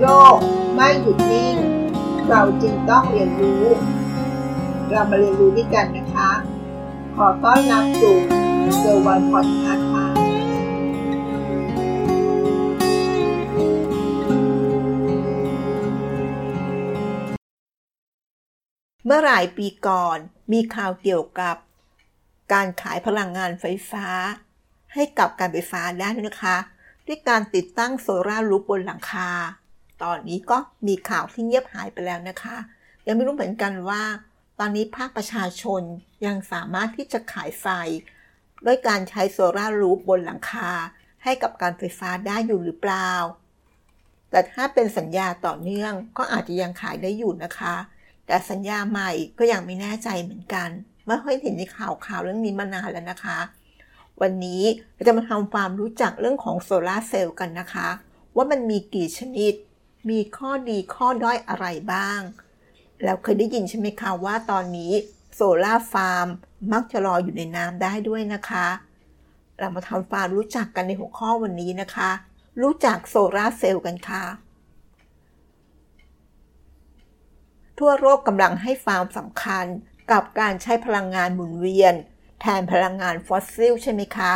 โลกไม่หยุดนิ่ง เราจึงต้องเรียนรู้ เรามาเรียนรู้ด้วยกันนะคะ ขอต้อนรับสู่เซอร์วันพอดคาส์ค่ะเมื่อหลายปีก่อนมีข่าวเกี่ยวกับ การขายพลังงานไฟฟ้า ให้กับการไฟฟ้าได้นะคะ ด้วยการติดตั้งโซลาร์รูฟบนหลังคา ตอนนี้ก็มีข่าวที่เงียบหายไปแล้วนะคะ ยังไม่รู้เหมือนกันว่า ตอนนี้ภาคประชาชนยังสามารถที่จะขายไฟ ด้วยการใช้โซลารูฟบนหลังคา ให้กับการไฟฟ้าได้อยู่หรือเปล่า แต่ถ้าเป็นสัญญาต่อเนื่องก็อาจจะยังขายได้อยู่นะคะ แต่สัญญาใหม่ก็ยังไม่แน่ใจเหมือนกันไม่ค่อยเห็นในข่าวข่าวเรื่องนี้มานานแล้วนะคะ วันนี้เราจะมาทำความรู้จักเรื่องของโซลาเซลล์กันนะคะ ว่ามันมีกี่ชนิด มีข้อดีข้อด้อยอะไรบ้าง แล้วเคยได้ยินใช่ไหมคะว่าตอนนี้โซลาฟาร์มมักจะรออยู่ในน้ำได้ด้วยนะคะ เรามาทำความรู้จักกันในหัวข้อวันนี้นะคะ รู้จักโซลาเซลล์กันค่ะ ทั่วโลกกำลังให้ความสำคัญกับการใช้พลังงานหมุนเวียน แทนพลังงานฟอสซิลใช่ไหมคะ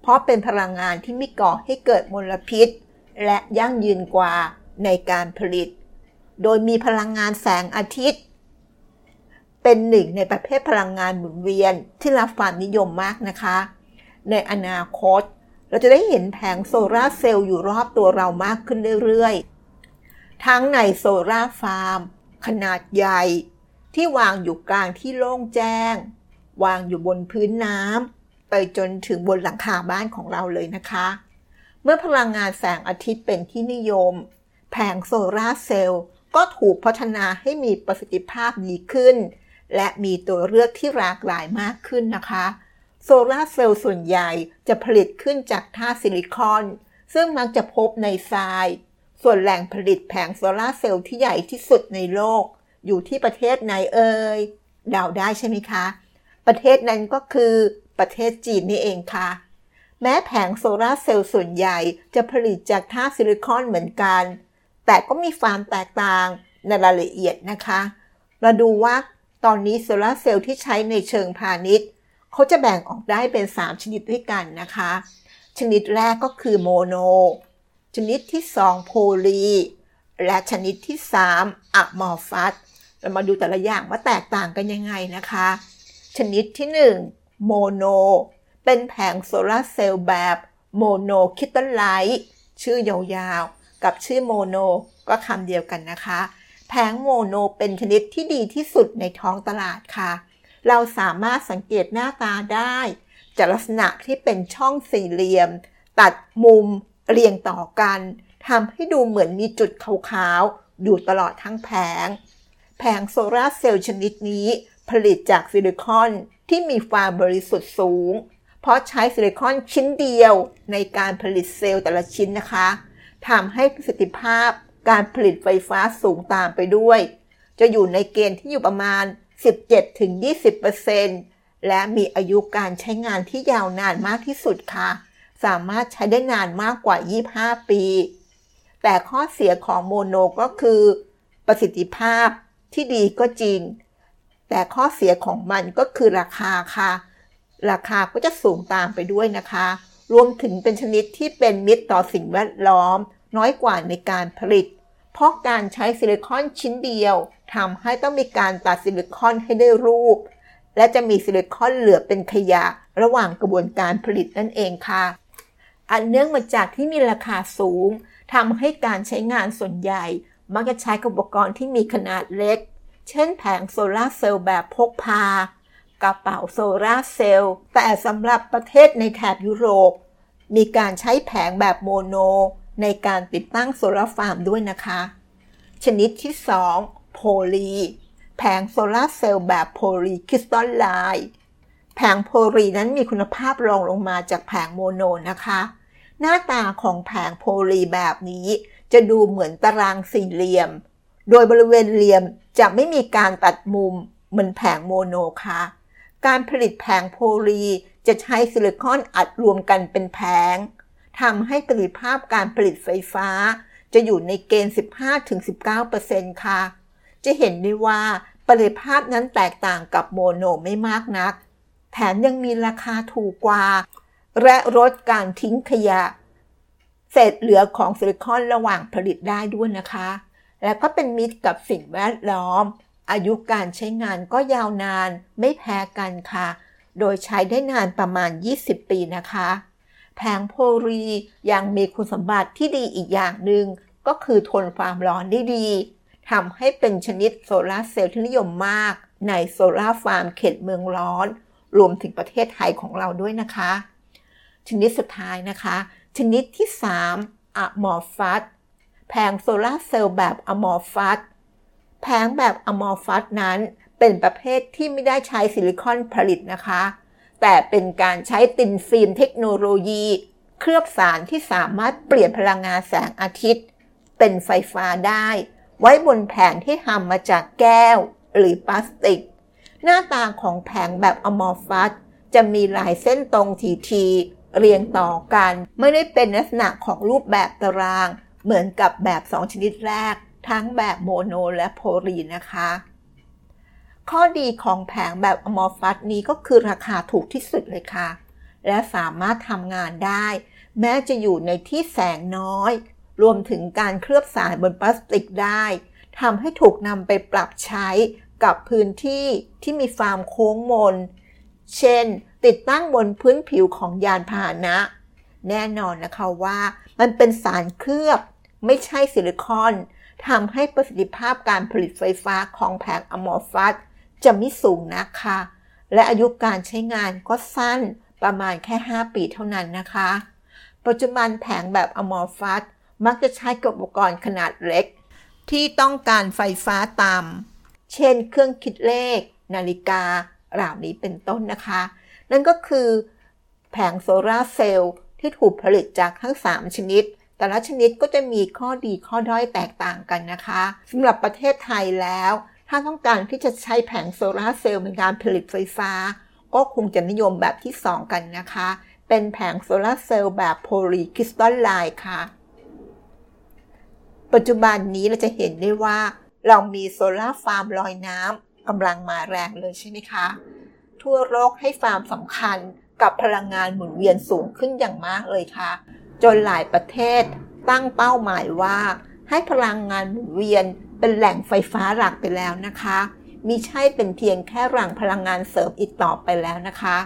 เพราะเป็นพลังงานที่ไม่ก่อให้เกิดมลพิษ และยั่งยืนกว่า ในการผลิต โดยมีพลังงานแสงอาทิตย์ เป็นหนึ่งในประเภทพลังงานหมุนเวียนที่รับความนิยมมากนะคะ ในอนาคต เราจะได้เห็นแผงโซลาร์เซลล์อยู่รอบตัวเรามากขึ้นเรื่อยๆ ทั้งในโซลาร์ฟาร์ม ขนาดใหญ่ ที่วางอยู่กลางที่โล่งแจ้ง วางอยู่บนพื้นน้ำไปจนถึงบนหลังคาบ้านของเราเลยนะคะเมื่อพลังงานแสงอาทิตย์เป็นที่นิยม แผงโซลาร์เซลล์ก็ถูกพัฒนาให้มีประสิทธิภาพดีขึ้น และมีตัวเลือกที่หลากหลายมากขึ้นนะคะ โซลาร์เซลล์ส่วนใหญ่จะผลิตขึ้นจากธาตุซิลิคอน ซึ่งมักจะพบในทราย ส่วนแหล่งผลิตแผงโซลาร์เซลล์ที่ใหญ่ที่สุดในโลก อยู่ที่ประเทศไหนเอ่ยเดาได้ใช่ไหมคะ ประเทศนั้นก็คือประเทศจีนนี่เองค่ะแม้แผงโซลาร์เซลล์ส่วนใหญ่จะผลิตจากธาตุซิลิคอนเหมือนกัน แต่ก็มีความแตกต่างในรายละเอียดนะคะ เราดูว่าตอนนี้โซลาร์เซลล์ที่ใช้ในเชิงพาณิชย์เขาจะแบ่งออกได้เป็น 3 ชนิดด้วยกันนะคะ ชนิดแรกก็คือ mono ชนิดที่ 2 poly และชนิดที่ 3 amorphous เรามาดูแต่ละอย่างว่าแตกต่างกันยังไงนะคะ ชนิดที่ 1 mono เป็นแผงโซลาร์เซลล์แบบ monocrystalline ชื่อยาว กับชื่อ mono ก็คำเดียวกันนะคะ แผง mono เป็นชนิดที่ดีที่สุดในท้องตลาดค่ะ เราสามารถสังเกตหน้าตาได้ จากลักษณะที่เป็นช่องสี่เหลี่ยม ตัดมุมเรียงต่อกันทำให้ดูเหมือนมีจุดขาวๆ อยู่ตลอดทั้งแผง แผงโซลาร์เซลล์ชนิดนี้ผลิตจากซิลิคอนที่มีความบริสุทธิ์สูง เพราะใช้ซิลิคอนชิ้นเดียวในการผลิตเซลล์แต่ละชิ้นนะคะ ทำให้ประสิทธิภาพการผลิตไฟฟ้าสูงตามไปด้วย จะอยู่ในเกณฑ์ที่อยู่ประมาณ 17-20%และมีอายุการใช้งานที่ยาวนานมากที่สุดค่ะ สามารถใช้ได้นานมากกว่า 25 ปี แต่ข้อเสียของโมโนก็คือ ประสิทธิภาพที่ดีก็จริง แต่ข้อเสียของมันก็คือราคาค่ะ ราคาก็จะสูงตามไปด้วยนะคะ รวมถึงเป็นชนิดที่เป็นมิตรต่อสิ่งแวดล้อม น้อยกว่าในการผลิต เพราะการใช้ซิลิคอนชิ้นเดียวทำให้ต้องมีการตัดซิลิคอนให้ได้รูป และจะมีซิลิคอนเหลือเป็นขยะระหว่างกระบวนการผลิตนั่นเองค่ะ อันเนื่องมาจากที่มีราคาสูงทำให้การใช้งานส่วนใหญ่ มักจะใช้อุปกรณ์ที่มีขนาดเล็ก เช่นแผงโซลาร์เซลล์แบบพกพา กระเป๋าโซลาร์เซลล์ แต่สำหรับประเทศในแถบยุโรป มีการใช้แผงแบบ mono ในการติดตั้งโซลาร์ฟาร์มด้วยนะคะ ชนิดที่ 2 poly แผงโซลาร์เซลล์แบบ polycrystalline แผง poly นั้นมีคุณภาพรองลงมาจากแผง mono นะคะ หน้าตาของแผง poly แบบนี้จะดูเหมือนตารางสี่เหลี่ยม โดยบริเวณเหลี่ยมจะไม่มีการตัดมุมเหมือนแผง mono ค่ะ การผลิตแผงโพลีจะใช้ซิลิคอนอัดรวมกันเป็นแผงทำให้ประสิทธิภาพการผลิตไฟฟ้า จะอยู่ในเกณฑ์ 15-19%ค่ะ จะเห็นได้ว่าประสิทธิภาพนั้นแตกต่างกับโมโนไม่มากนัก แถมยังมีราคาถูกกว่า และลดการทิ้งขยะ เศษเหลือของซิลิคอนระหว่างผลิตได้ด้วยนะคะ และก็เป็นมิตรกับสิ่งแวดล้อม อายุการใช้งานก็ยาวนานไม่แพ้กันค่ะ โดยใช้ได้นานประมาณ 20 ปีนะคะ แผง poly ยังมีคุณสมบัติที่ดีอีกอย่างหนึ่งก็คือทนความร้อนได้ดีทำให้เป็นชนิดโซลาร์เซลล์ที่นิยมมาก ในโซลาร์ฟาร์มเขตเมืองร้อน รวมถึงประเทศไทยของเราด้วยนะคะ ชนิดสุดท้ายนะคะ ชนิดที่ 3 amorphousแผงโซลาเซลล์แบบ amorphous แผงแบบ amorphous นั้น เป็นประเภทที่ไม่ได้ใช้ซิลิคอนผลิตนะคะ แต่เป็นการใช้ thin film technology เคลือบสารที่สามารถเปลี่ยนพลังงานแสงอาทิตย์ เป็นไฟฟ้าได้ ไว้บนแผงที่ทำมาจากแก้ว หรือพลาสติก หน้าตาของแผงแบบ amorphous จะมีลายเส้นตรงถี่ๆเรียงต่อกัน ไม่ได้เป็นลักษณะของรูปแบบตาราง เหมือนกับแบบสองชนิดแรก ทั้งแบบโมโนและโพลีนะคะ ข้อดีของแผงแบบอมอฟัสนี้ก็คือราคาถูกที่สุดเลยค่ะ และสามารถทำงานได้ แม้จะอยู่ในที่แสงน้อย รวมถึงการเคลือบสารบนพลาสติกได้ทำให้ถูกนำไปปรับใช้กับพื้นที่ที่มีฟอร์มโค้งมน เช่น ติดตั้งบนพื้นผิวของยานพาหนะ แน่นอนนะคะว่า มันเป็นสารเคลือบ ไม่ใช่ซิลิคอน ทำให้ประสิทธิภาพการผลิตไฟฟ้าของแผง amorphous จะไม่สูงนะคะ และอายุการใช้งานก็สั้นประมาณแค่ 5 ปีเท่านั้นนะคะ ปัจจุบันแผงแบบ amorphous มักจะใช้กับอุปกรณ์ขนาดเล็ก ที่ต้องการไฟฟ้าต่ำเช่นเครื่องคิดเลข นาฬิกาเหล่านี้เป็นต้นนะคะ นั่นก็คือแผงโซลาเซลล์ที่ถูกผลิตจากทั้ง 3 ชนิด แต่ละชนิดก็จะมีข้อดีข้อด้อยแตกต่างกันนะคะสำหรับประเทศไทยแล้ว ถ้าต้องการที่จะใช้แผงโซลาเซลล์ในการผลิตไฟฟ้า ก็คงจะนิยมแบบที่ 2 กันนะคะ เป็นแผงโซลาเซลล์แบบ polycrystalline ค่ะ ปัจจุบันนี้เราจะเห็นได้ว่า เรามีโซลาร์ฟาร์มลอยน้ำกำลังมาแรงเลยใช่ไหมคะ ทั่วโลกให้ฟาร์มสำคัญกับพลังงานหมุนเวียนสูงขึ้นอย่างมากเลยค่ะ จนหลายประเทศตั้งเป้าหมายว่า ให้พลังงานหมุนเวียนเป็นแหล่งไฟฟ้าหลักไปแล้วนะคะมิใช่เป็นเพียงแค่หลังพลังงานเสริมอีกต่อไปแล้วนะคะ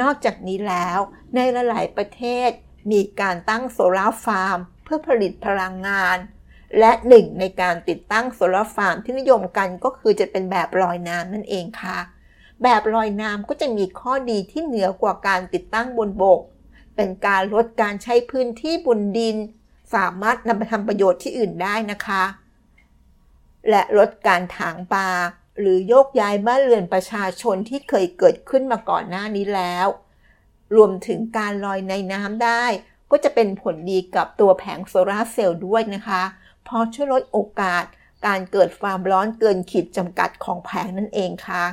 นอกจากนี้แล้วในหลายประเทศมีการตั้งโซลาร์ฟาร์มเพื่อผลิตพลังงาน และหนึ่งในการติดตั้งโซลาร์ฟาร์มที่นิยมกันก็คือจะเป็นแบบลอยน้ำนั่นเองค่ะ แบบลอยน้ำก็จะมีข้อดีที่เหนือกว่าการติดตั้งบนบก เป็นการลดการใช้พื้นที่บนดิน สามารถนำไปทำประโยชน์ที่อื่นได้นะคะ และลดการถางป่าหรือโยกย้ายบ้านเรือนประชาชนที่เคยเกิดขึ้นมาก่อนหน้านี้แล้ว รวมถึงการลอยในน้ำได้ ก็จะเป็นผลดีกับตัวแผงโซลาร์เซลล์ด้วยนะคะพอช่วยลดโอกาสการเกิดความร้อนเกินขีดจำกัดของแผงนั่นเองค่ะ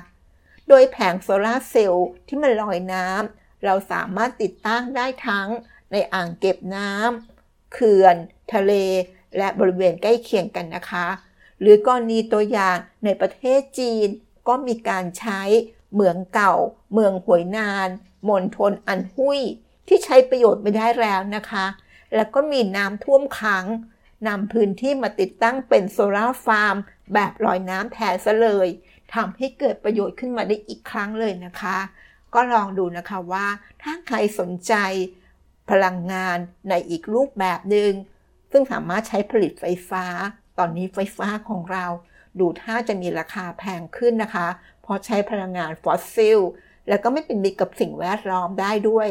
โดยแผงโซลาเซลล์ที่มันลอยน้ำ เราสามารถติดตั้งได้ทั้งในอ่างเก็บน้ำเขื่อน ทะเล และบริเวณใกล้เคียงกันนะคะ หรือกรณีตัวอย่างในประเทศจีนก็มีการใช้เมืองเก่า เมืองหวยนานมณฑลอันหุยที่ใช้ประโยชน์ไม่ได้แล้วนะคะ แล้วก็มีน้ำท่วมขังนำพื้นที่มาติดตั้งเป็นโซลาร์ฟาร์ม แบบลอยน้ำแทนซะเลยทำให้เกิดประโยชน์ขึ้นมาได้อีกครั้งเลยนะคะ ก็ลองดูนะคะว่าถ้าใครสนใจพลังงานในอีกรูปแบบหนึ่งซึ่งสามารถใช้ผลิตไฟฟ้า ตอนนี้ไฟฟ้าของเรา ดูถ้าจะมีราคาแพงขึ้นนะคะ เพราะใช้พลังงานฟอสซิล แล้วก็ไม่เป็นมิตรกับสิ่งแวดล้อมได้ด้วย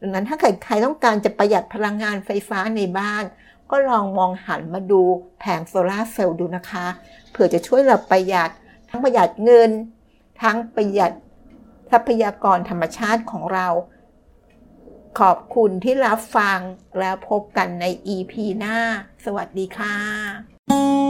ดังนั้นถ้าใครต้องการจะประหยัดพลังงานไฟฟ้าในบ้าน ก็ลองมองหันมาดูแผงโซลาเซลล์ดูนะคะ เผื่อจะช่วยเราประหยัดทั้งประหยัดเงิน ทั้งประหยัด ทรัพยากรธรรมชาติของเรา ขอบคุณที่รับฟังแล้วพบกันใน EP หน้า สวัสดีค่ะ